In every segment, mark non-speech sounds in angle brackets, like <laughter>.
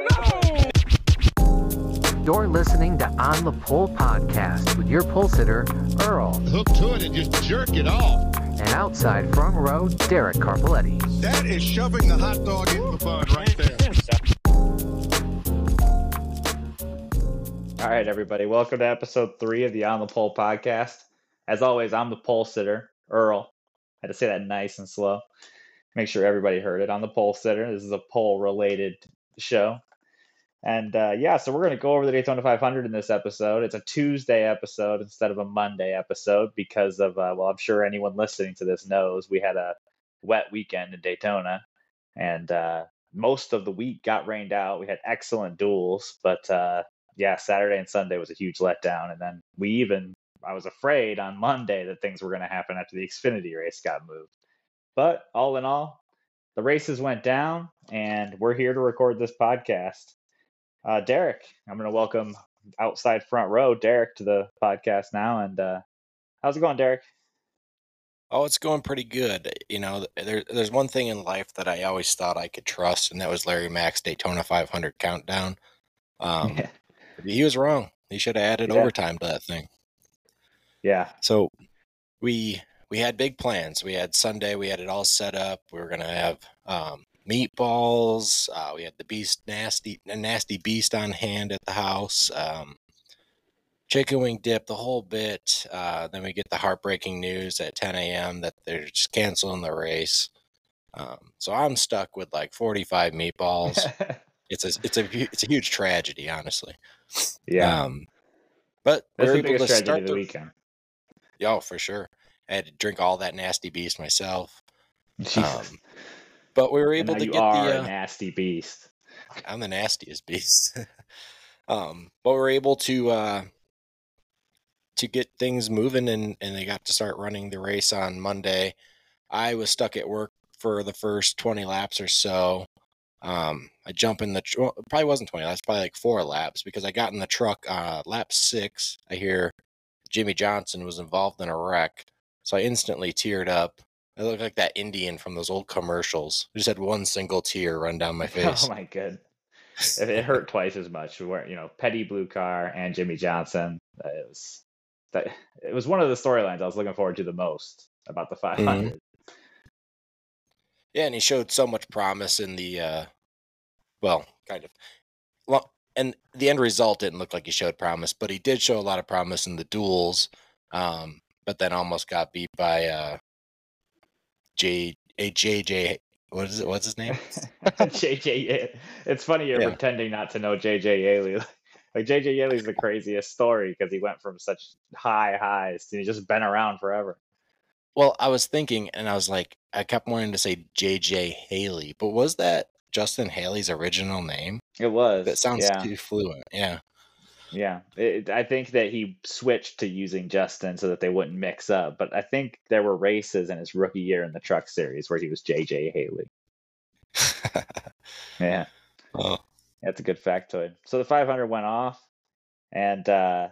Oh, no! You're listening to On the Pole podcast with your pole sitter, Earl, Hook to it and just jerk it off. and outside front row, Derek Carpoletti. That is shoving the hot dog in the bun right there. All right, everybody. Welcome to episode three of the On the Pole podcast. As always, I'm the pole sitter, Earl. I had to say that nice and slow. Make sure everybody heard it. I'm the pole sitter. This is a pole related show. And uh, yeah, so we're going to go over the Daytona 500 in this episode. It's a Tuesday episode instead of a Monday episode because of, uh, well, I'm sure anyone listening to this knows we had a wet weekend in Daytona. And uh, most of the week got rained out. We had excellent duels, but uh, yeah, Saturday and Sunday was a huge letdown. And then we even, I was afraid on Monday that things were going to happen after the Xfinity race got moved. But all in all, the races went down, and we're here to record this podcast. Uh, Derek, I'm going to welcome outside front row Derek to the podcast now. And uh, how's it going, Derek? Oh, it's going pretty good. You know, there, there's one thing in life that I always thought I could trust, and that was Larry Mac's Daytona 500 countdown. <laughs> Um, Yeah. He was wrong. He should have added Yeah. overtime to that thing. yeah, So we we had big plans. We had Sunday. We had it all set up. We were gonna have um, meatballs. Uh, we had the beast nasty nasty beast on hand at the house. Um, chicken wing dip, the whole bit. Uh, then we get the heartbreaking news at 10 a.m. that they're just canceling the race. Um, so I'm stuck with like 45 meatballs. <laughs> it's a it's a it's a huge tragedy, honestly. yeah. Um, but That's we're able to start the the weekend. Oh, for sure. I had to drink all that nasty beast myself. Um, but we were And able now to you get are the. a Uh, nasty beast. I'm the nastiest beast. <laughs> um, but we are able to uh, to get things moving, and and they got to start running the race on Monday. I was stuck at work for the first 20 laps or so. Um, I jump in the tr- well, probably wasn't 20 laps, probably like four laps because I got in the truck uh, lap six. I hear Jimmie Johnson was involved in a wreck, so I instantly teared up. I looked like that Indian from those old commercials. I just had one single tear run down my <laughs> face. Oh my god. <laughs> It, hurt twice as much. Where you know, Petty Blue Car and Jimmie Johnson. It was that. It was one of the storylines I was looking forward to the most about the 500. Yeah, and he showed so much promise in the, uh, well, kind of. Well, and the end result didn't look like he showed promise, but he did show a lot of promise in the duels. Um, but then almost got beat by uh, J a JJ. What is it? What's his name? <laughs> JJ, it's funny you're Yeah. pretending not to know JJ Yeley. Like JJ Yeley's the craziest story because he went from such high highs to he's just been around forever. Well, I was thinking, and I was like, I kept wanting to say JJ Haley, but was that Justin Haley's original name? It was. That sounds yeah. too fluent. Yeah. Yeah, it, I think that he switched to using Justin so that they wouldn't mix up. But I think there were races in his rookie year in the Truck Series where he was JJ Haley. <laughs> Yeah, oh, that's a good factoid. So the 500 went off, and uh,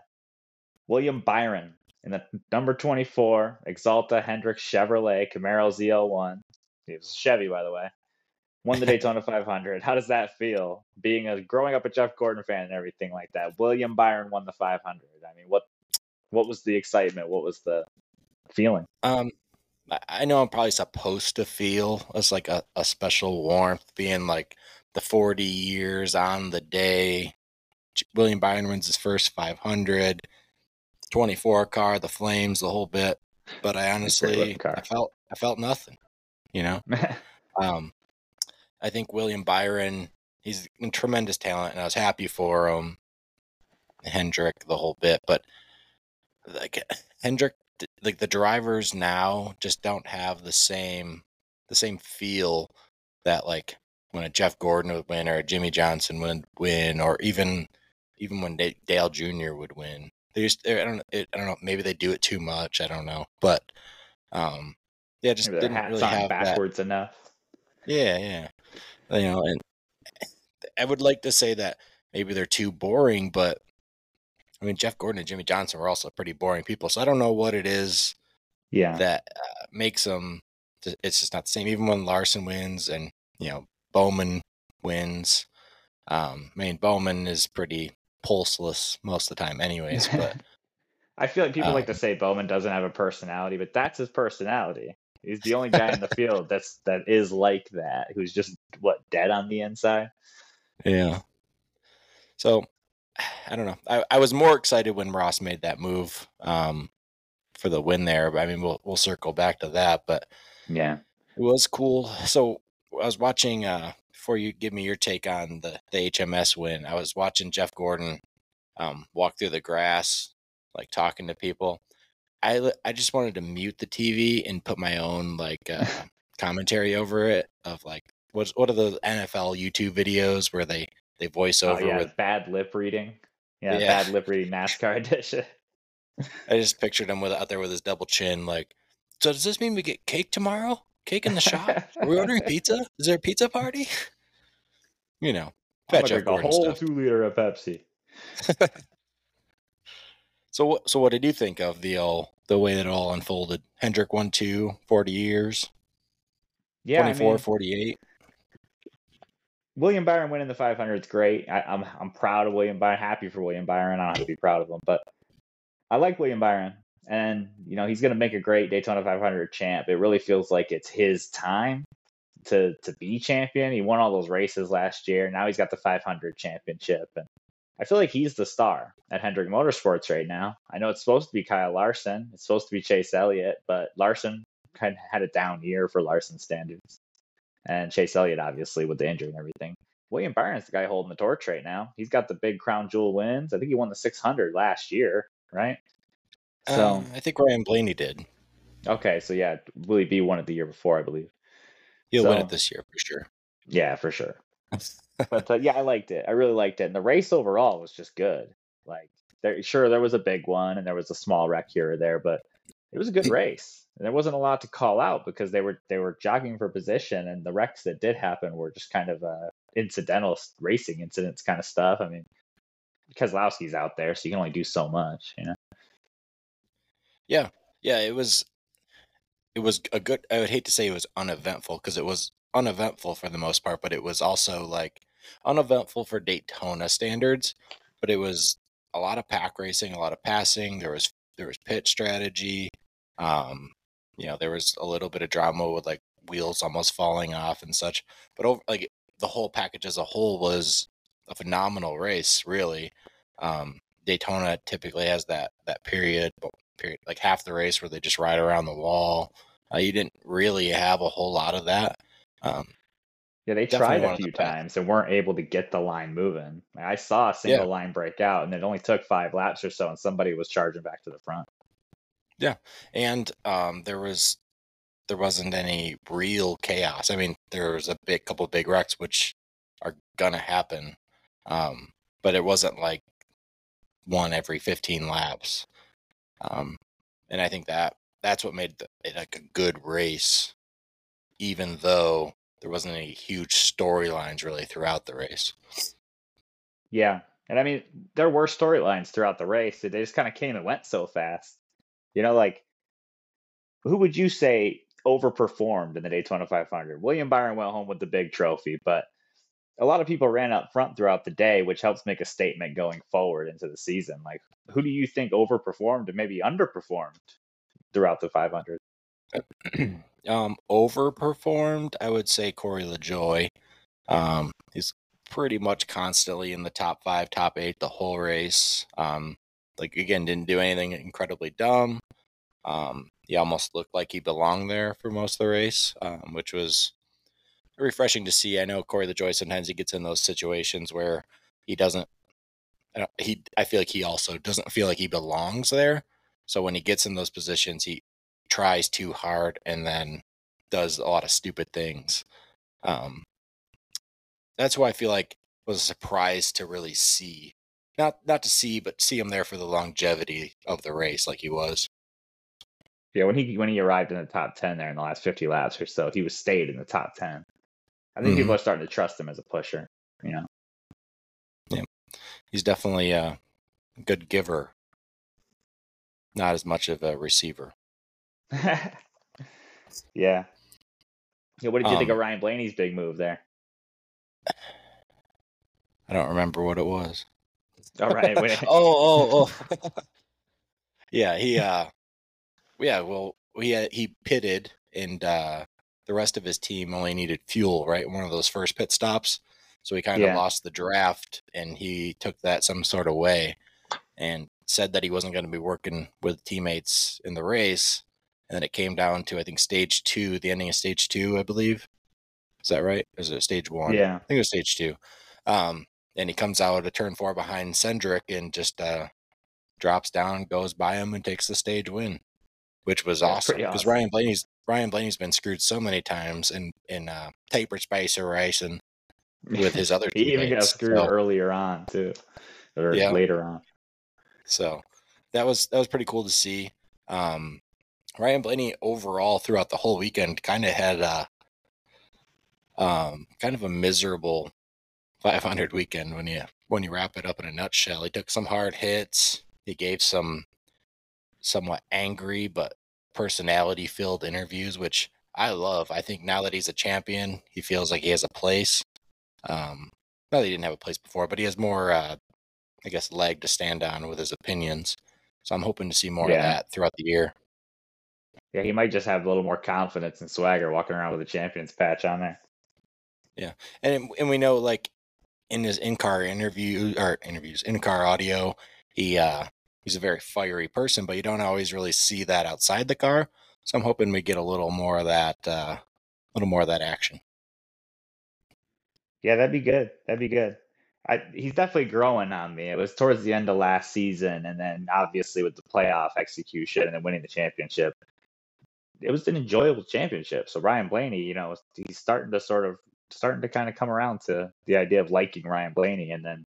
William Byron in the number 24 Axalta Hendrick Chevrolet Camaro ZL1. It was a Chevy, by the way. Won the Daytona 500. How does that feel? Being a growing up a Jeff Gordon fan and everything like that. William Byron won the 500. I mean, what what was the excitement? What was the feeling? Um, I- know I'm probably supposed to feel as like a, a special warmth, being like the 40 years on the day. William Byron wins his first 500, 24 car, the flames, the whole bit. But I honestly. I felt, I felt nothing. You know, <laughs> um, I think William Byron, he's a tremendous talent, and I was happy for him. Hendrick, the whole bit, but like Hendrick, like the drivers now just don't have the same, the same feel that like when a Jeff Gordon would win or a Jimmie Johnson would win, or even even when Dale Jr. would win. They just, I don't, it, I don't know, maybe they do it too much. I don't know, but um, yeah, just didn't really have that. backwards enough. Yeah, yeah. You know, and I would like to say that maybe they're too boring, but I mean, Jeff Gordon and Jimmie Johnson were also pretty boring people. So I don't know what it is Yeah. that uh, makes them. It's just not the same. Even when Larson wins and you know Bowman wins, Um, I mean, Bowman is pretty pulseless most of the time, anyways. But <laughs> I feel like people like to Um, say Bowman doesn't have a personality, but that's his personality. He's the only guy in the field that's that is like that, who's just what dead on the inside. yeah. So I don't know. I, I was more excited when Ross made that move um, for the win there. But I mean, we'll we'll circle back to that. But Yeah. It was cool. So I was watching uh before you give me your take on the, the HMS win, I was watching Jeff Gordon um walk through the grass, like talking to people. I I just wanted to mute the TV and put my own like uh <laughs> commentary over it of like what's what are the NFL YouTube videos where they they voice Oh over yeah, with bad lip reading. Yeah, Yeah. bad lip reading <laughs> NASCAR edition. I just pictured him with out there with his double chin like so does this mean we get cake tomorrow? Cake in the shop? Are we ordering <laughs> pizza? Is there a pizza party? You know, I'm Fat drink a whole stuff. two liter of Pepsi. So what? So what did you think of the all the way that it all unfolded? Hendrick won two, 40 years, Yeah, I 24, mean, 48. William Byron winning the 500 is great. I, I'm I'm proud of William Byron. Happy for William Byron. I don't have to be proud of him, but I like William Byron, and you know he's going to make a great Daytona 500 champ. It really feels like it's his time to to be champion. He won all those races last year. Now he's got the 500 championship, and I feel like he's the star at Hendrick Motorsports right now. I know it's supposed to be Kyle Larson. It's supposed to be Chase Elliott, but Larson kind of had a down year for Larson standards and Chase Elliott, obviously, with the injury and everything. William Byron's the guy holding the torch right now. He's got the big crown jewel wins. I think he won the 600 last year, right? So, Um, I think Ryan Blaney did. okay, so yeah, Willie B won it the year before, I believe. He'll win it this year for sure. Yeah, for sure. <laughs> But uh, yeah, I liked it. I really liked it. And the race overall was just good. Like, there, sure, there was a big one and there was a small wreck here or there, but it was a good race. And there wasn't a lot to call out because they were they were jogging for position, and the wrecks that did happen were just kind of uh, incidental racing incidents kind of stuff. I mean, Keselowski's out there, so you can only do so much, you know. Yeah, yeah, it was. It was a good. I would hate to say it was uneventful because it was uneventful for the most part, but it was also like uneventful for Daytona standards. But it was a lot of pack racing, a lot of passing. There was there was pit strategy. Um, you know, there was a little bit of drama with like wheels almost falling off and such. But over like the whole package as a whole was a phenomenal race, really. Um, Daytona typically has that that period, but period like half the race where they just ride around the wall. Uh, you didn't really have a whole lot of that. Um, Yeah, they tried a few times and weren't able to get the line moving. I saw a single line break out, and it only took five laps or so, and somebody was charging back to the front. Yeah, and um, there was there wasn't any real chaos. I mean, there was a big couple of big wrecks which are gonna happen, um, but it wasn't like one every 15 laps. Um, and I think that that's what made the, it like a good race, even though there wasn't any huge storylines really throughout the race. Yeah. And I mean, there were storylines throughout the race. They just kind of came and went so fast. You know, like, who would you say overperformed in the Daytona 500? William Byron went home with the big trophy, but a lot of people ran up front throughout the day, which helps make a statement going forward into the season. Like, who do you think overperformed and maybe underperformed throughout the 500? <clears throat> um, overperformed, I would say Corey LaJoie. Um, he's pretty much constantly in the top five, top eight the whole race. Um, like again, didn't do anything incredibly dumb. Um, he almost looked like he belonged there for most of the race, um, which was refreshing to see. I know Corey LaJoie sometimes he gets in those situations where he doesn't. I don't- He, I feel like he also doesn't feel like he belongs there. So when he gets in those positions, he tries too hard and then does a lot of stupid things. Um, that's why I feel like was a surprise to really see, not not to see, but see him there for the longevity of the race, like he was. Yeah, when he when he arrived in the top 10 there in the last 50 laps or so, he was stayed in the top 10. I think people Mhm. are starting to trust him as a pusher, you know. Yeah, he's definitely a good giver, not as much of a receiver. <laughs> yeah. Yeah, what did you think of Um, Ryan Blaney's big move there? I don't remember what it was. All right. Wait. <laughs> oh, oh, oh. <laughs> yeah, he uh yeah, well he he pitted and uh the rest of his team only needed fuel, right? One of those first pit stops. So he kind of Yeah. lost the draft and he took that some sort of way and said that he wasn't going to be working with teammates in the race. And then it came down to I think stage 2, the ending of stage 2, I believe. Is that right? Is it stage 1? Yeah. I think it was stage two. Um, and he comes out of turn four behind Cindric and just uh, drops down, goes by him, and takes the stage win, which was That's awesome because awesome. Ryan Blaney's Ryan Blaney's been screwed so many times in in uh, taper spacer racing with his other <laughs> he even got screwed so- earlier on too, or Yeah. later on. So that was that was pretty cool to see. Um, Ryan Blaney overall throughout the whole weekend kind of had a um, kind of a miserable 500 weekend when you when you wrap it up in a nutshell. He took some hard hits. He gave some somewhat angry but personality filled interviews, which I love. I think now that he's a champion, he feels like he has a place. Um, not that he didn't have a place before, but he has more, uh, I guess, leg to stand on with his opinions. So I'm hoping to see more of that throughout the year. Yeah, he might just have a little more confidence and swagger walking around with a champions patch on there. Yeah, and and we know like in his in car interview or interviews in car audio, he uh he's a very fiery person, but you don't always really see that outside the car. So I'm hoping we get a little more of that, uh, a little more of that action. Yeah, that'd be good. That'd be good. I, he's definitely growing on me. It was towards the end of last season, and then obviously with the playoff execution and then winning the championship, it was an enjoyable championship. So Ryan Blaney, you know, he's starting to sort of starting to kind of come around to the idea of liking Ryan Blaney, and then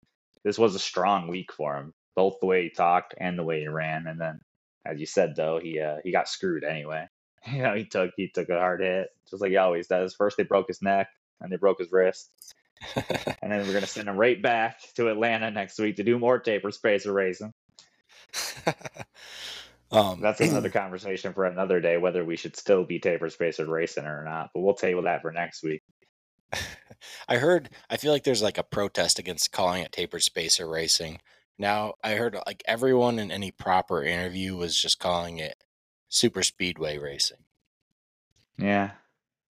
this was a strong week for him, both the way he talked and the way he ran. And then, as you said, though, he uh, he got screwed anyway. <laughs> You know, he took he took a hard hit, just like he always does. First they broke his neck, and they broke his wrist. <laughs> And then we're gonna send him right back to Atlanta next week to do more taper spacer racing. <laughs> um, That's <clears throat> another conversation for another day, whether we should still be taper spacer racing or not. But we'll table that for next week. <laughs> I heard. I feel like there's like a protest against calling it tapered spacer racing. Now I heard like everyone in any proper interview was just calling it super speedway racing. Yeah.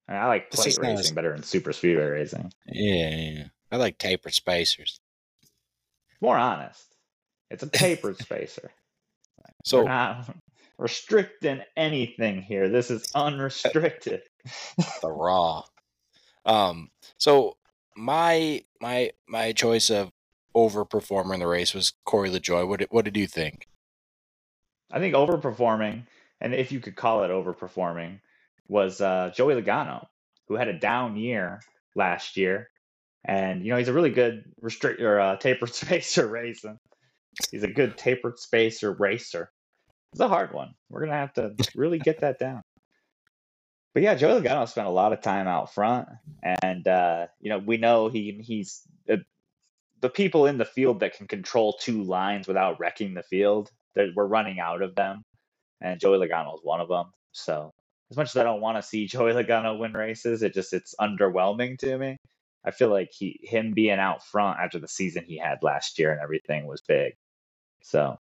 I, mean, I like plate is not as- racing better than super speedway racing. Yeah, yeah. I like tapered spacers. More honest. It's a tapered spacer. So not <laughs> restricting anything here. This is unrestricted. <laughs> the raw. Um. So my my my choice of overperformer in the race was Corey LaJoie. What did, what did you think? I think overperforming, and if you could call it overperforming, was uh, Joey Logano, who had a down year last year, and you know he's a really good restrict or uh, tapered <laughs> spacer racing. He's a good tapered spacer racer. It's a hard one. We're gonna have to really get that down. But yeah, Joey Logano spent a lot of time out front, and uh, you know we know he he's the, the people in the field that can control two lines without wrecking the field. We're running out of them, and Joey Logano is one of them. So as much as I don't want to see Joey Logano win races, it just it's underwhelming to me. I feel like he him being out front after the season he had last year and everything was big. So,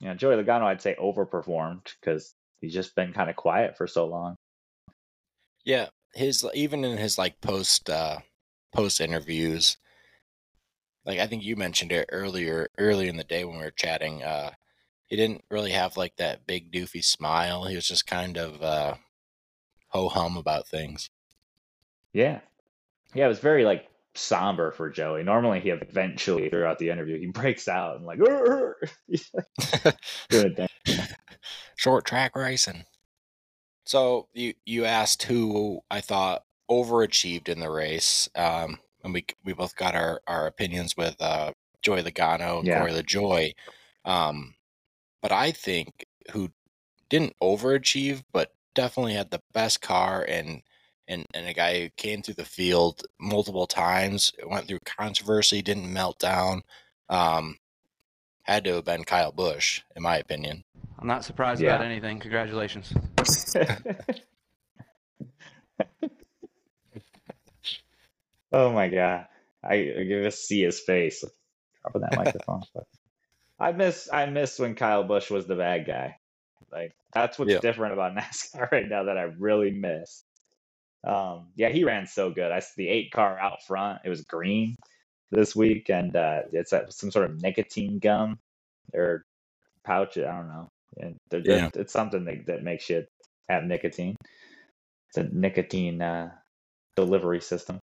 you know, Joey Logano I'd say overperformed because he's just been kind of quiet for so long. Yeah, his even in his like post uh post interviews, like I think you mentioned it earlier earlier in the day when we were chatting. Uh, he didn't really have like that big doofy smile. He was just kind of uh ho hum about things. Yeah. Yeah, it was very like somber for Joey. Normally he eventually throughout the interview he <laughs> breaks out and like "Arr!" He's like doing a thing. Short track racing. So you you asked who I thought overachieved in the race, um, and we we both got our our opinions with uh, Joey Logano and Yeah. Corey LaJoie. Um, but I think who didn't overachieve, but definitely had the best car and and and a guy who came through the field multiple times, went through controversy, didn't melt down. Um, had to have been Kyle Busch, in my opinion. I'm not surprised Yeah. about anything. Congratulations. <laughs> oh my god. I, I can just see his face dropping that microphone. But I miss I miss when Kyle Busch was the bad guy. Like that's what's Yeah. different about <laughs> NASCAR right now that I really miss. Um, yeah, he ran so good. I the eight car out front. It was green this week, and uh, it's uh, some sort of nicotine gum or pouch. I don't know. And they're, they're- Yeah. it's something that, that makes you have nicotine. It's a nicotine uh, delivery system.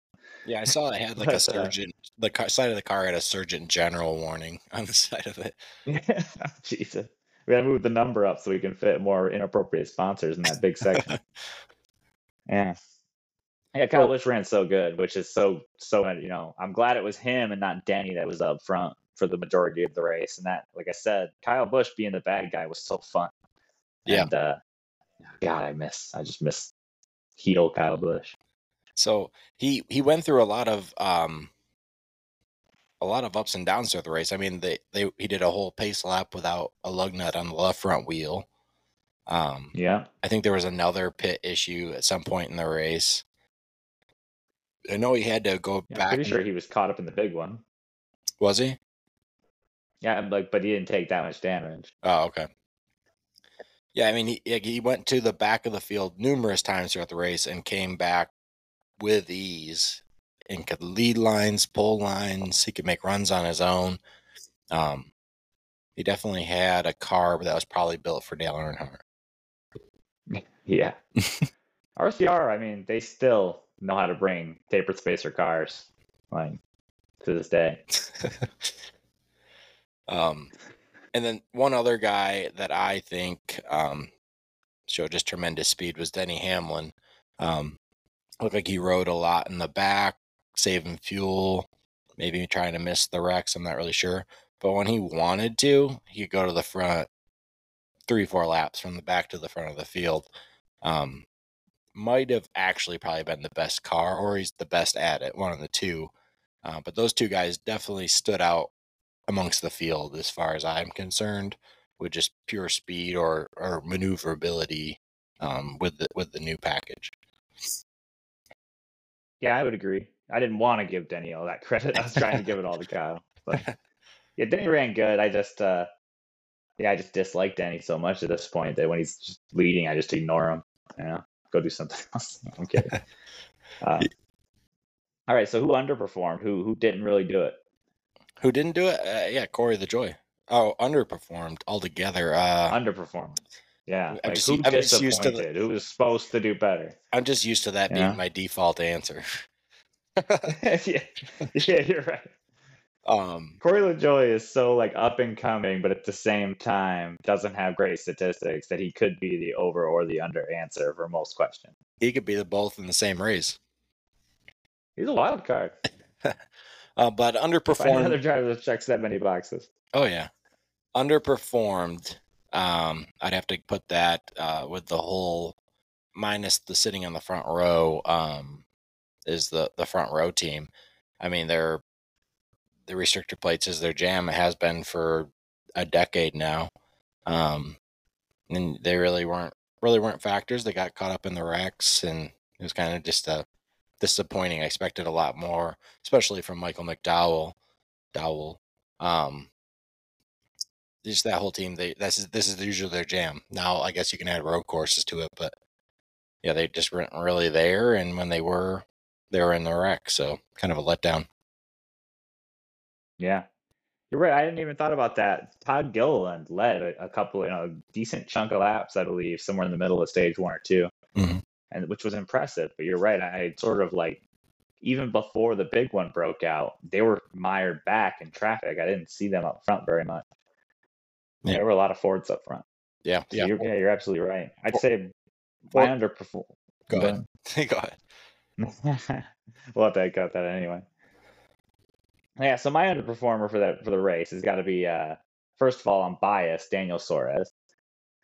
Yeah, I saw it had like a uh, surgeon. The car, side of the car had a Surgeon General warning <laughs> on the side of it. Yeah, <laughs> Jesus. We gotta move the number up so we can fit more inappropriate sponsors in that big section. <laughs> yeah. Yeah, Kyle Busch ran so good, which is so so you know, I'm glad it was him and not Danny that was up front for the majority of the race. And that, like I said, Kyle Busch being the bad guy was so fun. Yeah. And uh God, I miss I just miss heel Kyle Busch. So he he went through a lot of um a lot of ups and downs throughout the race. I mean, they they he did a whole pace lap without a lug nut on the left front wheel. Um, Yeah. I think there was another pit issue at some point in the race. I know he had to go yeah back. I'm pretty sure he was caught up in the big one. was he? Yeah, like but he didn't take that much damage. Oh, okay. Yeah, I mean, he he went to the back of the field numerous times throughout the race and came back with ease and could lead lines, pull lines. He could make runs on his own. Um, he definitely had a car that was probably built for Dale Earnhardt. <laughs> Yeah. <laughs> RCR, I mean, they still know how to bring tapered spacer cars, like to this day. <laughs> um, and then one other guy that I think um, showed just tremendous speed was Denny Hamlin. Um, looked like he rode a lot in the back, saving fuel, maybe trying to miss the wrecks. I'm not really sure. But when he wanted to, he could go to the front three, four laps from the back to the front of the field. Um, might have actually probably been the best car, or he's the best at it, one of the two. Uh, but those two guys definitely stood out amongst the field as far as I'm concerned, with just pure speed or or maneuverability um, with the with the new package. Yeah, I would agree. I didn't want to give Denny all that credit. I was trying to give it all to Kyle. But <laughs> yeah, Denny ran good. I just, uh, yeah, I just dislike Denny so much at this point that when he's just leading, I just ignore him. Know, go do something else. <laughs> I'm kidding. Uh, all right, so who underperformed? Who who didn't really do it? Who didn't do it? Uh, yeah, Corey the Joy. Oh, underperformed altogether. Uh, Underperformed. Yeah, I'm like just- who I'm just used to the-? Who was supposed to do better? I'm just used to that Yeah. being my default answer. <laughs> yeah, yeah, you're right. Um, Corey LaJoie is so like up and coming, but at the same time doesn't have great statistics that he could be the over or the under answer for most questions. he could be the both in the same race. He's a wild card. <laughs> Uh, but Find another underperformed. driver that checks that many boxes. Oh yeah, underperformed. Um, I'd have to put that uh, with the whole minus the sitting on the front row. Um, is the the front row team? I mean, they're the restrictor plates is their jam. It has been for a decade now. Um, and they really weren't really weren't factors. They got caught up in the wrecks, and it was kind of just a disappointing. I expected a lot more, especially from Michael McDowell. Dowell. Um, just that whole team. They this is this is usually their jam. Now I guess you can add road courses to it, but yeah, they just weren't really there. And when they were, they were in the wreck. So kind of a letdown. Yeah, you're right. I hadn't even thought about that. Todd Gilliland led a, a couple, you know, decent chunk of laps, I believe, somewhere in the middle of stage one or 2 Mhm. and which was impressive. But you're right. I sort of like even before the big one broke out, they were mired back in traffic. I didn't see them up front very much. Yeah. There were a lot of Fords up front. Yeah, So yeah. you're, yeah, you're absolutely right. I'd Ford- say Ford- my underperform. Go ahead. <laughs> Go ahead. <laughs> we'll have to cut that anyway. Yeah, so my underperformer for that for the race has got to be uh first of all, I'm biased, Daniel Suarez.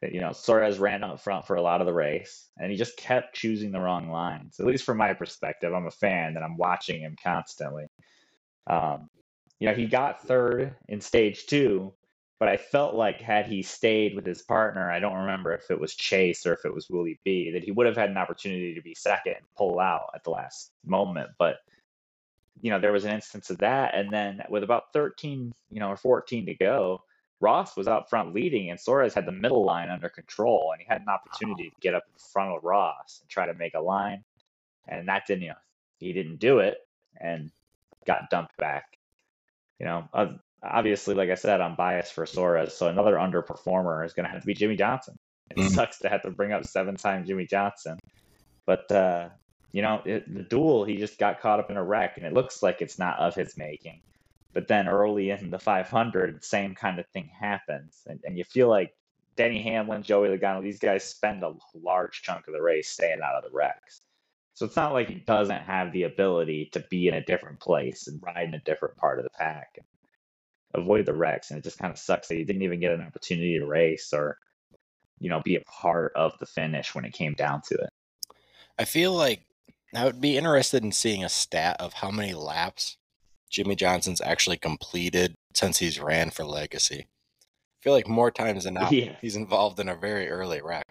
You know, Suarez ran up front for a lot of the race, and he just kept choosing the wrong lines. At least from my perspective, I'm a fan and I'm watching him constantly. Um, you know, he got third in stage two, but I felt like had he stayed with his partner, I don't remember if it was Chase or if it was Willie B, that he would have had an opportunity to be second and pull out at the last moment. But you know, there was an instance of that. And then with about 13, you know, or 14 to go, Ross was out front leading, and Suarez had the middle line under control, and he had an opportunity to get up in front of Ross and try to make a line, and that didn't, you know, he didn't do it, and got dumped back. You know, obviously, like I said, I'm biased for Suarez, so another underperformer is going to have to be Jimmie Johnson. It Mhm. sucks to have to bring up seven-time Jimmie Johnson, but uh, you know, it, the duel he just got caught up in a wreck, and it looks like it's not of his making. But then early in the 500, same kind of thing happens, and, and you feel like Denny Hamlin, Joey Logano, these guys spend a large chunk of the race staying out of the wrecks. So it's not like he doesn't have the ability to be in a different place and ride in a different part of the pack and avoid the wrecks. And it just kind of sucks that he didn't even get an opportunity to race or, you know, be a part of the finish when it came down to it. I feel like I would be interested in seeing a stat of how many laps Jimmie Johnson's actually completed since he's ran for Legacy. I feel like more times than not, Yeah. he's involved in a very early wreck.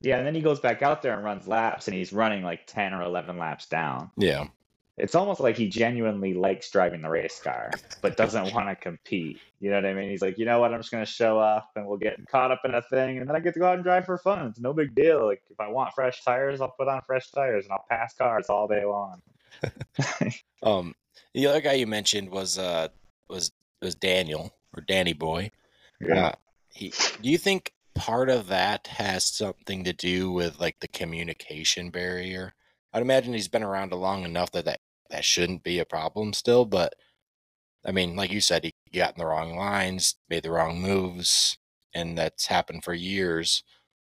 Yeah, and then he goes back out there and runs laps, and he's running like 10 or 11 laps down. Yeah. It's almost like he genuinely likes driving the race car, but doesn't <laughs> want to compete. You know what I mean? He's like, you know what? I'm just going to show up, and we'll get caught up in a thing, and then I get to go out and drive for fun. It's no big deal. Like if I want fresh tires, I'll put on fresh tires, and I'll pass cars all day long. <laughs> Um, the other guy you mentioned was uh was was Daniel or Danny Boy. Uh, he, do you think part of that has something to do with like the communication barrier? I'd imagine he's been around long enough that that, that shouldn't be a problem still, but I mean, like you said, he got in the wrong lines, made the wrong moves, and that's happened for years.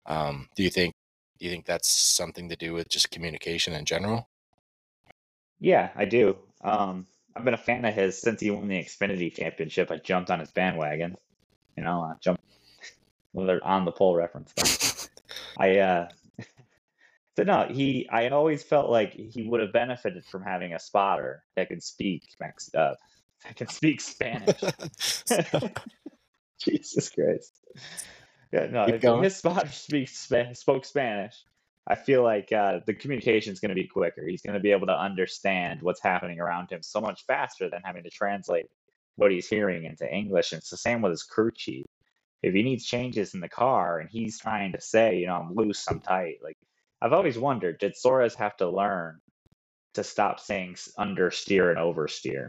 Um, do you think do you think that's something to do with just communication in general? Yeah, I do. Um, I've been a fan of his since he won the Xfinity Championship. I jumped on his bandwagon. You know, I jumped. Well, on the pole reference. I uh, so no, he. I always felt like he would have benefited from having a spotter that could speak Mex. Uh, that can speak Spanish. <laughs> <laughs> Jesus Christ. Yeah, no, Keep if going. his spotter speaks Spa- spoke Spanish, I feel like uh, the communication is going to be quicker. He's going to be able to understand what's happening around him so much faster than having to translate what he's hearing into English. And it's the same with his crew chief. If he needs changes in the car and he's trying to say, you know, I'm loose, I'm tight. Like I've always wondered, did Suarez have to learn to stop saying understeer and oversteer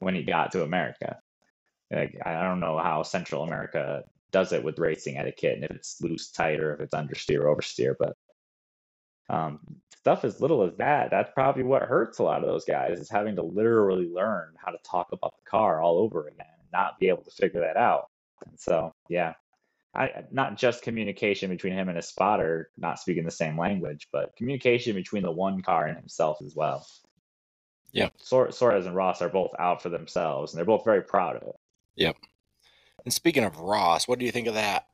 when he got to America? Like I don't know how Central America does it with racing etiquette and if it's loose, tight, or if it's understeer, oversteer. But um, stuff as little as that, that's probably what hurts a lot of those guys is having to literally learn how to talk about the car all over again and not be able to figure that out. And so, yeah, I not just communication between him and his spotter not speaking the same language, but communication between the one car and himself as well. Yeah. Suar- Suarez and Ross are both out for themselves, and they're both very proud of it. Yep. And speaking of Ross, what do you think of that?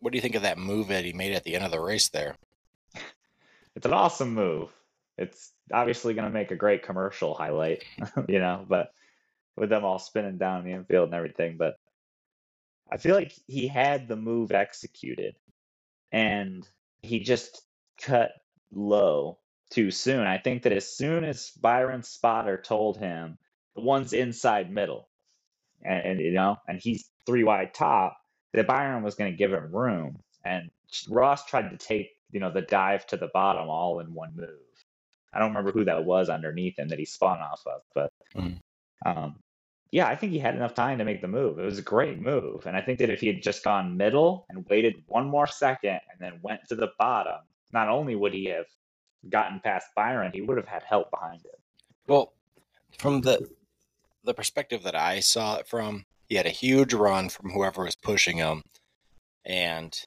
What do you think of that move that he made at the end of the race there? <laughs> it's an awesome move. It's obviously going to make a great commercial highlight, <laughs> you know, but with them all spinning down the infield and everything. But I feel like he had the move executed and he just cut low too soon. I think that as soon as Byron Spotter told him the one's inside middle and, and you know, and he's three wide top, that Byron was going to give him room. And Ross tried to take, you know, the dive to the bottom all in one move. I don't remember who that was underneath him that he spun off of, but Mhm. um, yeah, I think he had enough time to make the move. It was a great move. And I think that if he had just gone middle and waited one more second and then went to the bottom, not only would he have gotten past Byron, he would have had help behind him. Well, from the the perspective that I saw it from, he had a huge run from whoever was pushing him, and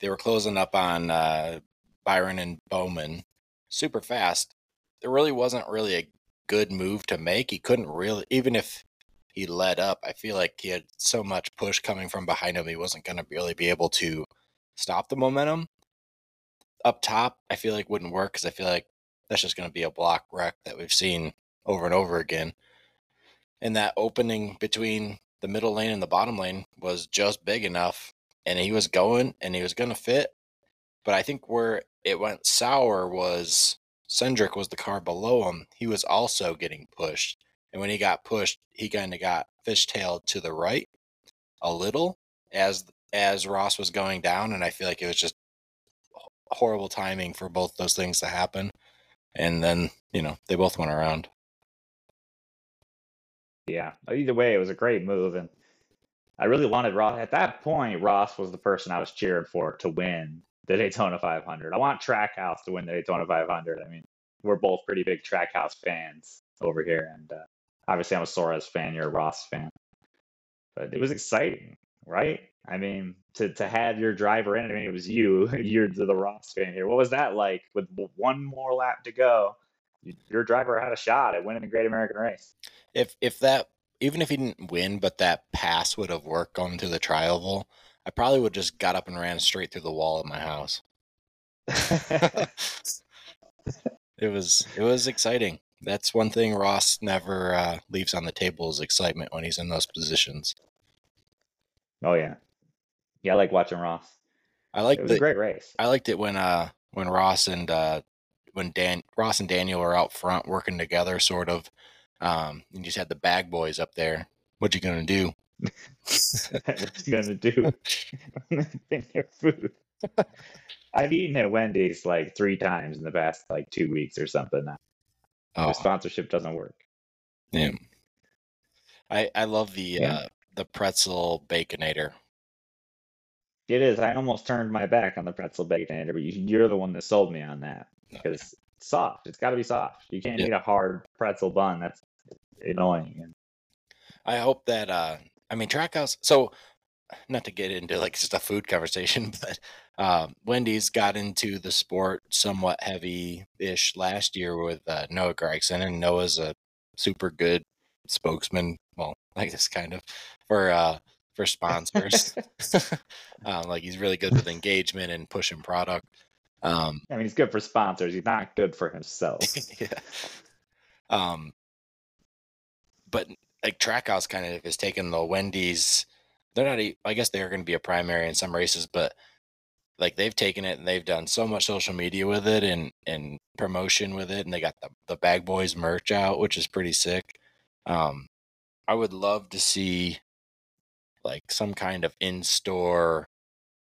they were closing up on uh, Byron and Bowman super fast. There really wasn't really a good move to make. He couldn't really, even if he led up, I feel like he had so much push coming from behind him, he wasn't going to really be able to stop the momentum. Up top, I feel like wouldn't work because I feel like that's just going to be a block wreck that we've seen over and over again. And that opening between the middle lane and the bottom lane was just big enough, and he was going and he was going to fit. But I think where it went sour was Cindric was the car below him, he was also getting pushed. And when he got pushed, he kind of got fishtailed to the right a little as as Ross was going down, and I feel like it was just horrible timing for both those things to happen. And then you know they both went around. Yeah. Either way, it was a great move, and I really wanted Ross. At that point, Ross was the person I was cheering for to win the Daytona 500. I want Trackhouse to win the Daytona 500. I mean, we're both pretty big Trackhouse fans over here, and uh, obviously I'm a Suarez fan. You're a Ross fan, but it was exciting, right? I mean, to to have your driver in. I mean, it was you. <laughs> You're the Ross fan here. What was that like? With one more lap to go, your driver had a shot at winning the Great American Race. If if that even if he didn't win, but that pass would have worked going to the tri-oval, I probably would just got up and ran straight through the wall of my house. <laughs> <laughs> it was it was exciting. That's one thing Ross never uh, leaves on the table is excitement when he's in those positions. oh yeah, yeah. I like watching Ross. I like It was the a great race. I liked it when uh when Ross and uh when Dan Ross and Daniel are out front working together, sort of. Um, and you just had the bag boys up there. What you gonna do? what <laughs> you gonna do? <laughs> food. <laughs> I've eaten at Wendy's like three times in the past like two weeks or something. Oh, The sponsorship doesn't work. yeah. I I love the Yeah. uh the pretzel baconator. It is. I almost turned my back on the pretzel baconator, but you, you're the one that sold me on that because it's soft. It's got to be soft. You can't Yeah. eat a hard pretzel bun. That's annoying. I hope that uh I mean Trackhouse so not to get into like just a food conversation, <laughs> but um Wendy's got into the sport somewhat heavy ish last year with uh, Noah Gragson and Noah's a super good spokesman, well, I guess kind of for uh for sponsors. <laughs> <laughs> um, like he's really good with engagement and pushing product. Um I mean, he's good for sponsors. He's not good for himself. yeah. Um, but like Trackhouse kind of has taken the Wendy's. They're not. I guess they're going to be a primary in some races, but like they've taken it and they've done so much social media with it and and promotion with it, and they got the the Bag Boys merch out, which is pretty sick. Um, I would love to see like some kind of in store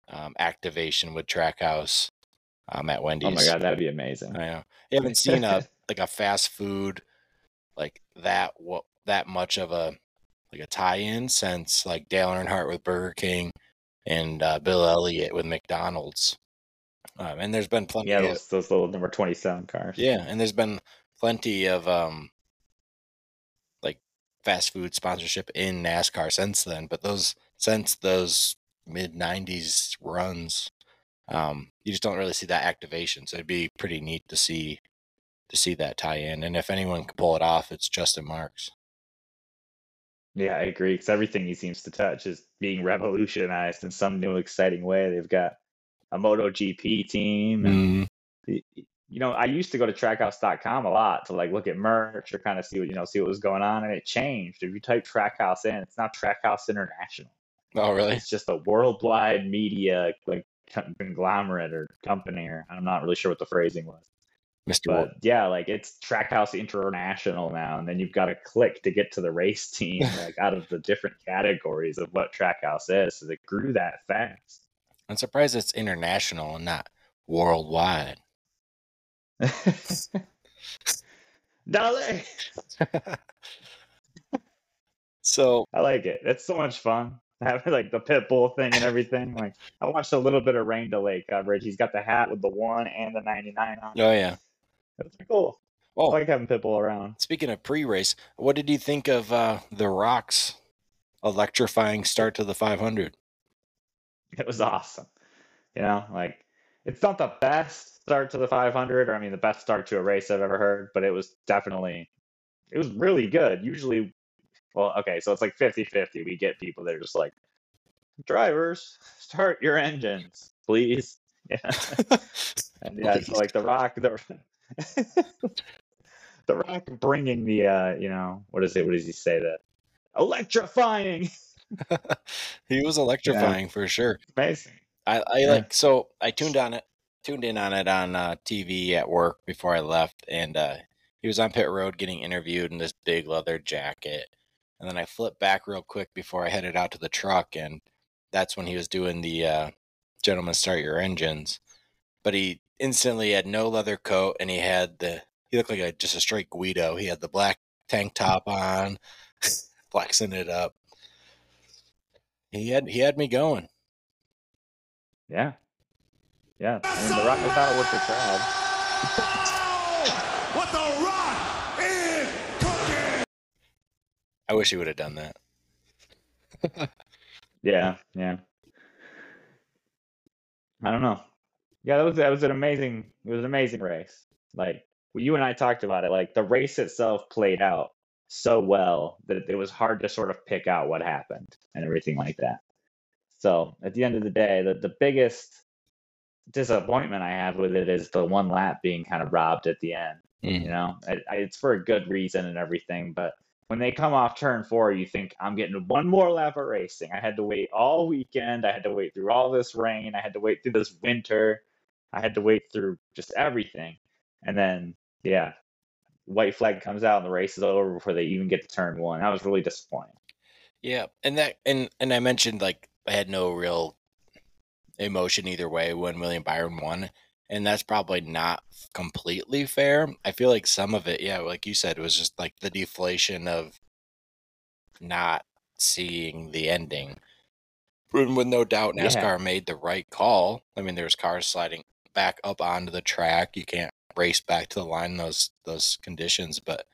um, activation with Trackhouse um, at Wendy's. oh my god, that'd be amazing. I know. You haven't seen a <laughs> like a fast food like that what that much of a like a tie-in since like Dale Earnhardt with Burger King and uh, Bill Elliott with McDonald's. Um, and there's been plenty yeah, of those, those little number twenty-seven cars. yeah, and there's been plenty of um like fast food sponsorship in NASCAR since then, but those since those mid 90s runs um you just don't really see that activation. So it'd be pretty neat to see to see that tie in. And if anyone can pull it off, it's Justin Marks. Yeah, I agree. Because everything he seems to touch is being revolutionized in some new exciting way. They've got a MotoGP team. And, mm-hmm. y- you know, I used to go to trackhouse.com a lot to like look at merch or kind of see what, you know, see what was going on. And it changed. If you type Trackhouse in, it's not Trackhouse International. Oh really? It's just a worldwide media like conglomerate or company, or I'm not really sure what the phrasing was. Mr. But yeah, like it's Trackhouse International now, and then you've got to click to get to the race <laughs> team, like out of the different categories of what Trackhouse is. So they grew that fast. I'm surprised it's international and not worldwide. <laughs> Dale! <laughs> So I like it. It's so much fun. Having like the Pitbull thing and everything. Like I watched a little bit of Rain Delay coverage. He's got the hat with the one and the 99 on. oh yeah. It's cool. I Oh, like having Pitbull around. Speaking of pre-race, what did you think of uh, the Rock's electrifying start to the 500? It was awesome. You know, like it's not the best start to the 500, or I mean, the best start to a race I've ever heard, but it was definitely, it was really good. Usually, well, okay, so it's like 50 50. We get people that are just like, drivers, start your engines, please. <laughs> Yeah. <laughs> And yeah, so like the rock, the, <laughs> the rock bringing the, uh, you know, what is it? What does he say? The electrifying. <laughs> he was electrifying for sure. Amazing. I, I Yeah. like so I tuned on it tuned in on it on uh, TV at work before I left, and uh, he was on pit road getting interviewed in this big leather jacket. And then I flipped back real quick before I headed out to the truck, and that's when he was doing the uh, "Gentlemen, Start Your Engines." But he instantly had no leather coat, and he had the he looked like a just a straight Guido. He had the black tank top on, <laughs> flexing it up. He had he had me going. Yeah. Yeah. I mean, the rock was not worth the crowd. <laughs> What the rock is cooking! I wish he would have done that. <laughs> Yeah. Yeah. I don't know. Yeah, that was that was an amazing it was an amazing race. Like you and I talked about it. Like the race itself played out so well that it was hard to sort of pick out what happened and everything like that. So at the end of the day, the, the biggest disappointment I have with it is the one lap being kind of robbed at the end. Mm. You know, I, I, it's for a good reason and everything, but when they come off turn four, you think I'm getting one more lap of racing. I had to wait all weekend. I had to wait through all this rain. I had to wait through this winter. I had to wait through just everything. And then, yeah, white flag comes out and the race is over before they even get to turn one. That was really disappointing. Yeah, and that and and I mentioned like I had no real emotion either way when William Byron won, and that's probably not completely fair. I feel like some of it, yeah, like you said, it was just like the deflation of not seeing the ending. With no doubt, Yeah. NASCAR made the right call. I mean, there's cars sliding back up onto the track. You can't race back to the line in those those conditions, but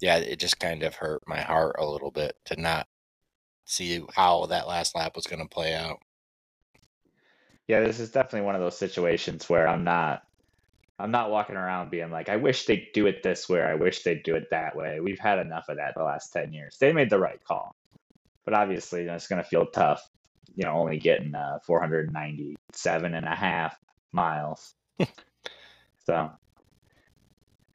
yeah, it just kind of hurt my heart a little bit to not see how that last lap was going to play out. Yeah, this is definitely one of those situations where I'm not I'm not walking around being like, I wish they'd do it this way, I wish they'd do it that way. We've had enough of that the last 10 years. They made the right call. But obviously, it's going to feel tough, you know, only getting uh, 497 and a half miles. <laughs> so,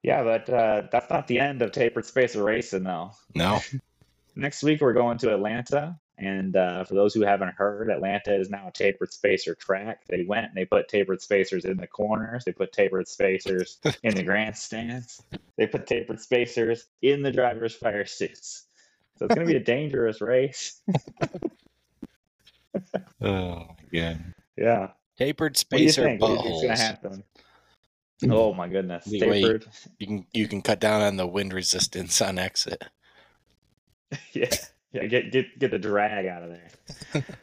yeah, but uh, that's not the end of Tapered Spacer Racing, though. No, <laughs> Next week, we're going to Atlanta. And uh, for those who haven't heard, Atlanta is now a tapered spacer track. They went and they put tapered spacers in the corners. They put tapered spacers <laughs> in the grandstands. They put tapered spacers in the driver's fire suits. So it's going to be a dangerous race. oh yeah, Yeah. Tapered What do you spacer think? What do you think's going buttholes. to happen? Oh my goodness. Tapered. You can you can cut down on the wind resistance on exit. <laughs> Yeah. Yeah. Get get get the drag out of there. <laughs>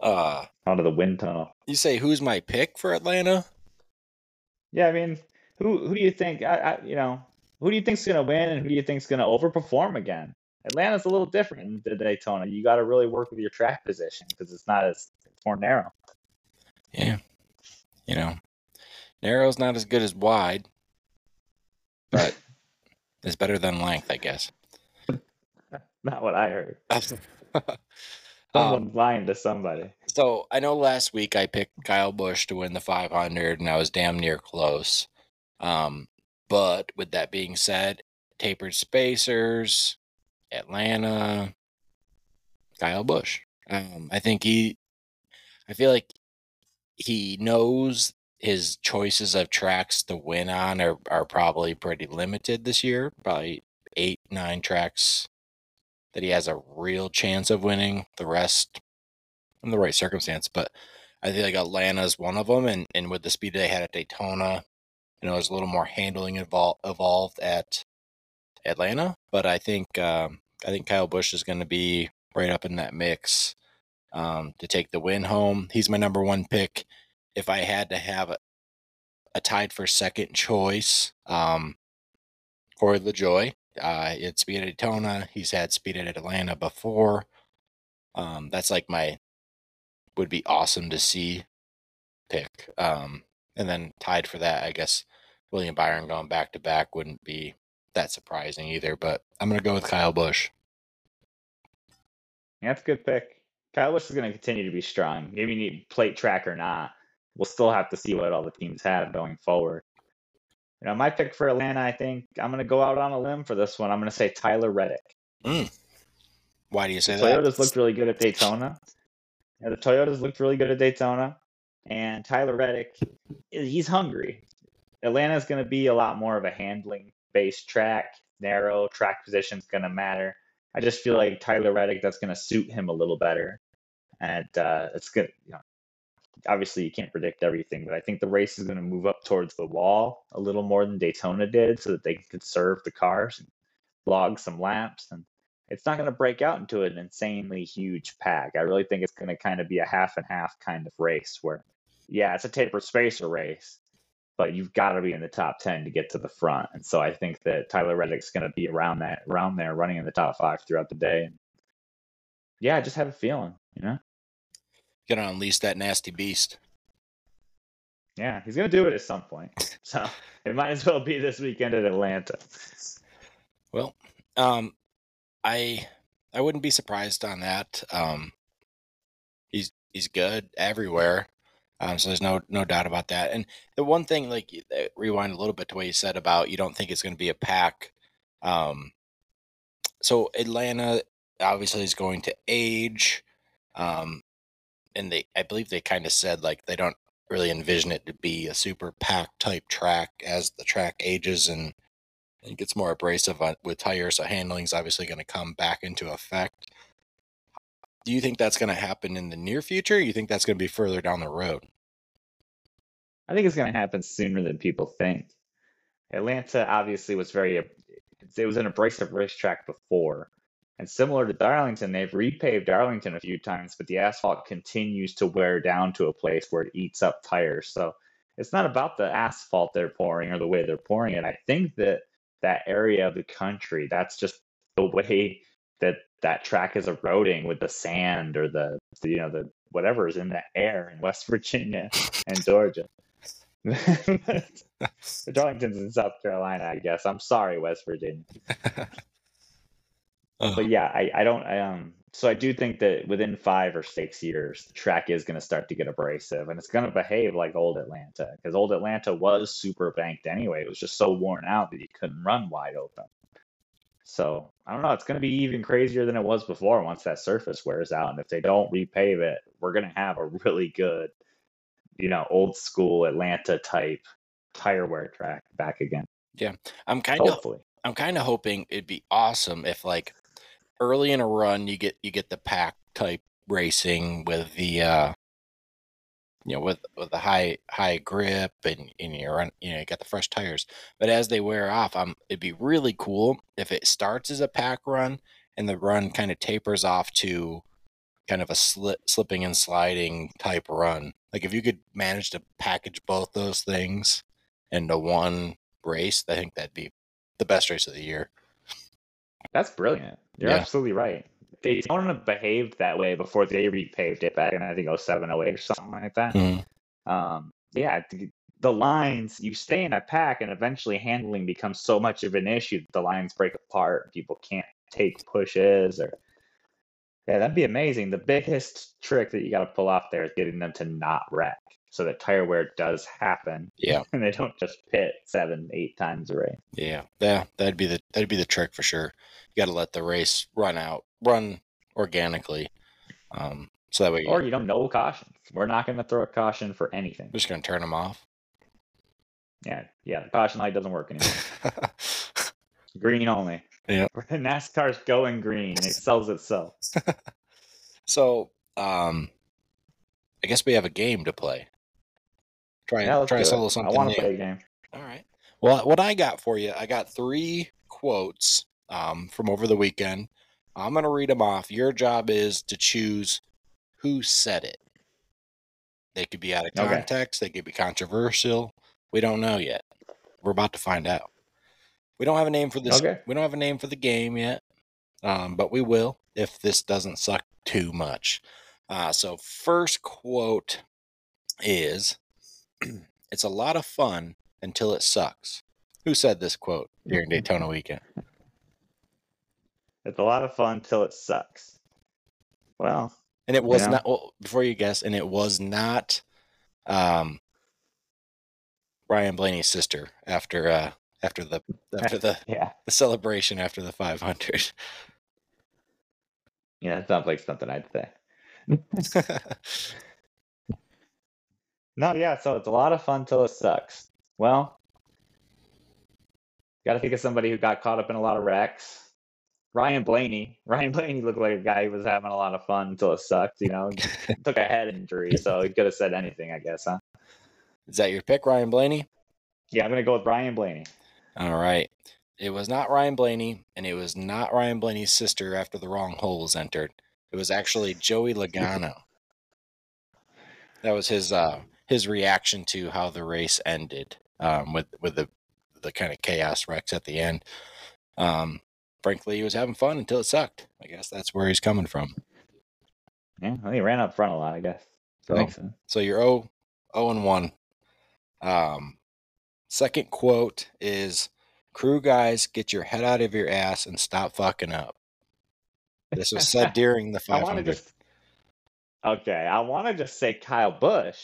Uh, Out of the wind tunnel. you say who's my pick for Atlanta? Yeah, I mean, who who do you think? I, I you know, who do you think's gonna win, and who do you think's gonna overperform again? Atlanta's a little different than Daytona. You got to really work with your track position because it's not as it's more narrow. Yeah, you know, narrow's not as good as wide, but <laughs> it's better than length, I guess. <laughs> Not what I heard. <laughs> um, lying to somebody. So I know last week I picked Kyle Busch to win the 500, and I was damn near close. Um, but with that being said, tapered spacers, Atlanta, Kyle Busch. Um, I think he, I feel like he knows his choices of tracks to win on are, are probably pretty limited this year. Probably eight, nine tracks that he has a real chance of winning. The rest in the right circumstance, but I think like Atlanta's one of them, and, and with the speed they had at Daytona, you know, there's a little more handling evol- evolved at Atlanta. But I think um, I think Kyle Busch is going to be right up in that mix um, to take the win home. He's my number one pick. If I had to have a, a tied for second choice, um, Corey LaJoie, uh, it's speed at Daytona. He's had speed at Atlanta before. Um, that's like my would be awesome to see pick. Um, and then tied for that, I guess William Byron going back to back wouldn't be that surprising either. But I'm gonna go with Kyle. Yeah, that's a good pick. Kyle Busch is going to continue to be strong. Maybe you need plate track or not. We'll still have to see what all the teams have going forward. You know, my pick for Atlanta, I think I'm going to go out on a limb for this one. I'm going to say Tyler Reddick. Mm. Why do you say The that? Toyotas looked really good at Daytona. Yeah, the Toyotas looked really good at Daytona. and Tyler Reddick, he's hungry. Atlanta's going to be a lot more of a handling based track, narrow track position's going to matter. I just feel like Tyler Reddick that's going to suit him a little better, and uh, it's good. You know, obviously you can't predict everything, but I think the race is going to move up towards the wall a little more than Daytona did, so that they can conserve the cars and log some laps, and it's not going to break out into an insanely huge pack. I really think it's going to kind of be a half and half kind of race where, yeah, it's a taper spacer race, but you've got to be in the top 10 to get to the front. And so I think that Tyler Reddick's going to be around that, around there, running in the top five throughout the day. Yeah, I just have a feeling, you know? Gonna unleash that nasty beast. Yeah, he's to do it at some point. <laughs> So it might as well be this weekend at Atlanta. Well, um, I I wouldn't be surprised on that. Um, he's he's good everywhere. Um, so there's no no doubt about that. And the one thing, like uh, rewind a little bit to what you said about you don't think it's going to be a pack. Um, so Atlanta obviously is going to age, um, and they I believe they kind of said like they don't really envision it to be a super pack type track as the track ages and it gets more abrasive on, with tires. So handling's obviously going to come back into effect. Do you think that's going to happen in the near future? you think that's going to be further down the road? I think it's going to happen sooner than people think. Atlanta obviously was very, it was an abrasive racetrack before. And similar to Darlington, they've repaved Darlington a few times, but the asphalt continues to wear down to a place where it eats up tires. So it's not about the asphalt they're pouring or the way they're pouring it. I think that that area of the country, that's just the way that that track is eroding with the sand or the, the you know the whatever is in the air in West <laughs> Virginia and Georgia. <laughs> <laughs> Darlington's in South Carolina, I guess. I'm sorry, West Virginia. Uh, But yeah, I, I don't um so I do think that within five or six years, the track is going to start to get abrasive and it's going to behave like old Atlanta because old Atlanta was super banked anyway. It was just so worn out that you couldn't run wide open. So I don't know. It's going to be even crazier than it was before once that surface wears out. And if they don't repave it, we're going to have a really good, you know, old school Atlanta type tire wear track back again. Yeah, I'm kind of Hopefully. I'm kind of hoping it'd be awesome if like early in a run you get you get the pack type racing with the uh you know with with the high high grip and, and you run you know you got the fresh tires. But as they wear off um it'd be really cool if it starts as a pack run and the run kind of tapers off to kind of a slip slipping and sliding type run. Like if you could manage to package both those things into one race i think that'd be the best race of the year. That's brilliant. You're Yeah. absolutely right. Daytona behaved that way before they repaved it back in I think 07, 08 or something like that. Mhm. Um, yeah, the lines you stay in a pack, and eventually handling becomes so much of an issue that the lines break apart. People can't take pushes, or yeah, that'd be amazing. The biggest trick that you got to pull off there is getting them to not wreck, so that tire wear does happen, yeah <laughs> and they don't just pit seven, eight times a race. Yeah, yeah, that'd be the that'd be the trick for sure. You got to let the race run out, run organically, um, so that way Or you're you don't know cautions. We're not going to throw a caution for anything. just gonna turn them off. Yeah, yeah, the caution light doesn't work anymore. <laughs> green only. Yeah. <laughs> NASCAR's going green. It sells itself. so, um, I guess we have a game to play. Try Yeah, try it. solo I something want to play a game. All right. Well, what I got for you, I got three quotes um, from over the weekend. I'm going to read them off. Your job is to choose who said it. They could be out of Okay. context, they could be controversial. We don't know yet. We're about to find out. We don't have a name for this. Okay. We don't have a name for the game yet, um, but we will if this doesn't suck too much. Uh, so, first quote is <clears throat> It's a lot of fun until it sucks. Who said this quote during Daytona weekend? It's a lot of fun till it sucks. Well, And it was not well, before you guess, and it was not um Ryan Blaney's sister after uh after the after the, <laughs> yeah, the celebration after the 500. yeah, that sounds like something I'd say. <laughs> <laughs> No, yeah, so it's a lot of fun till it sucks. Well, got to think of somebody who got caught up in a lot of wrecks. Ryan Blaney. <laughs> Ryan Blaney looked like a guy who was having a lot of fun until it sucked. You know, <laughs> took a head injury, so he could have said anything, I guess, huh? Is that your pick, Ryan Blaney? Yeah, I'm gonna go with Ryan Blaney. All right. It was not Ryan Blaney, and it was not Ryan Blaney's sister after the wrong hole was entered. It was actually Joey Logano. that was his uh his reaction to how the race ended, um, with with the the kind of chaos wrecks at the end. Um, frankly, he was having fun until it sucked. I guess that's where he's coming from. Yeah, well, he ran up front a lot, I guess. So. So you're 0, 0 and 1. Um, second quote is Crew guys, get your head out of your ass and stop fucking up. This was said <laughs> during the I want 500. to just. Okay, I want to just say Kyle Busch.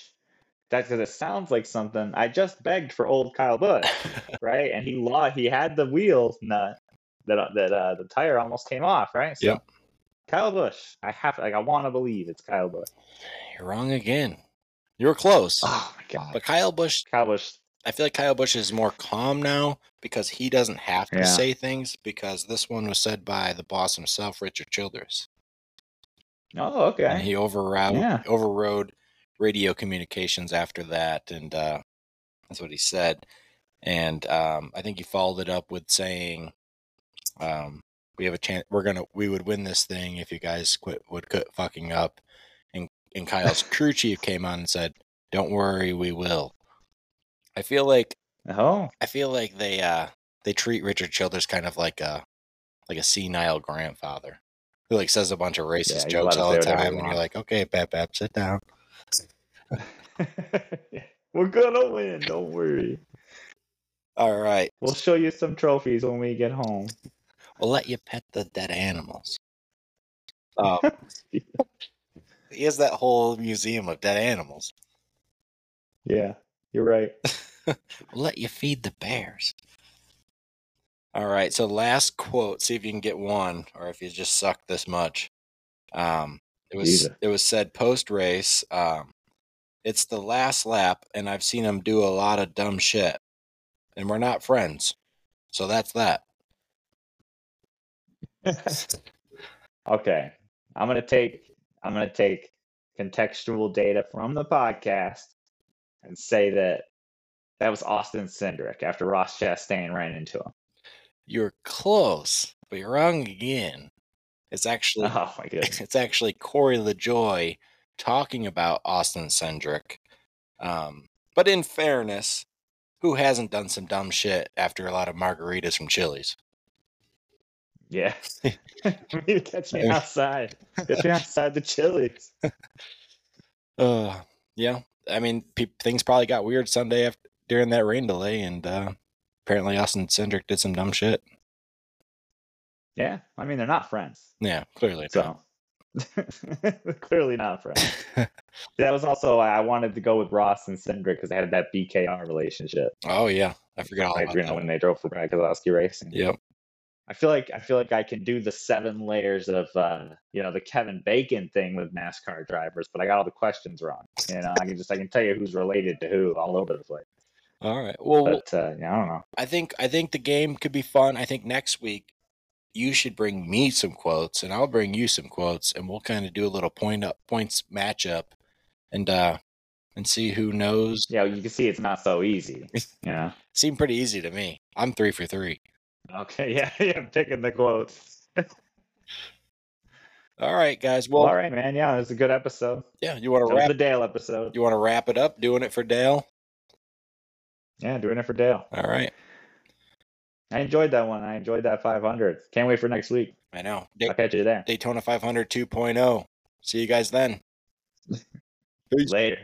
That's because it sounds like something. I just begged for old Kyle Busch, <laughs> right? And he lost. He had the wheel nut that that uh, the tire almost came off, right? So, Yep. Kyle Busch. I have like I want to believe it's Kyle Busch. You're wrong again. You were close. Oh my god, But Kyle Busch, Kyle Busch. I feel like Kyle Busch is more calm now because he doesn't have to Yeah. say things because this one was said by the boss himself, Richard Childress. Oh, okay. and he overrode Yeah. overrode radio communications after that, and uh, that's what he said. And um, I think he followed it up with saying, um, "We have a chance. We're gonna. We would win this thing if you guys quit would quit fucking up." And and Kyle's crew chief came on and said, "Don't worry, we will." I feel like oh, I feel like they uh they treat Richard Childress kind of like a like a senile grandfather who like says a bunch of racist Yeah, jokes all the time, and you're like, okay, Pep, Pep, sit down. <laughs> we're gonna win. Don't worry. All right, We'll show you some trophies when we get home. we'll let you pet the dead animals. <laughs> Oh, he has that whole museum of dead animals. Yeah, you're right. <laughs> We'll let you feed the bears. All right, so last quote. See if you can get one, or if you just suck this much. Um, it was it was said post race. Um, it's the last lap, and I've seen him do a lot of dumb shit, and we're not friends. So that's that. <laughs> okay, I'm gonna take I'm gonna take contextual data from the podcast and say that that was Austin Cindric after Ross Chastain ran into him. You're close, but you're wrong again. It's actually Oh my goodness. <laughs> it's actually Corey LaJoie talking about Austin Cindric. Um, but in fairness, who hasn't done some dumb shit after a lot of margaritas from Chili's? Yeah. <laughs> <laughs> You catch me outside. Catch me <laughs> outside the Chili's. Uh, yeah. I mean, pe- things probably got weird Sunday after during that rain delay, and uh, apparently Austin Cindric did some dumb shit. Yeah. I mean they're not friends. Yeah, clearly. not. <laughs> Clearly not friends. That was also why I wanted to go with Ross and Cindric because they had that BKR relationship. Oh yeah, I forgot all about that. when they drove for Brad Keselowski racing. Yep. I feel like I feel like I can do the seven layers of uh, you know the Kevin Bacon thing with NASCAR drivers, but I got all the questions wrong. You know, I can just I can tell you who's related to who all over the place. All right. Well, But uh, yeah, I don't know. I think I think the game could be fun. I think next week you should bring me some quotes and I'll bring you some quotes and we'll kind of do a little point up points matchup and uh and see who knows. Yeah, you can see it's not so easy. <laughs> Yeah. Seemed pretty easy to me. I'm 3 for 3. Okay. <laughs> Yeah. Yeah. I'm picking the quotes. <laughs> All right, guys. Well, Well, all right, man. Yeah, it was a good episode. yeah, you want to wrap the Dale episode. you want to wrap it up doing it for Dale? Yeah, doing it for Dale. All right. I enjoyed that one. I enjoyed that 500. Can't wait for next week. I know. I'll catch you there. Daytona 500 2.0. See you guys then. <laughs> Later.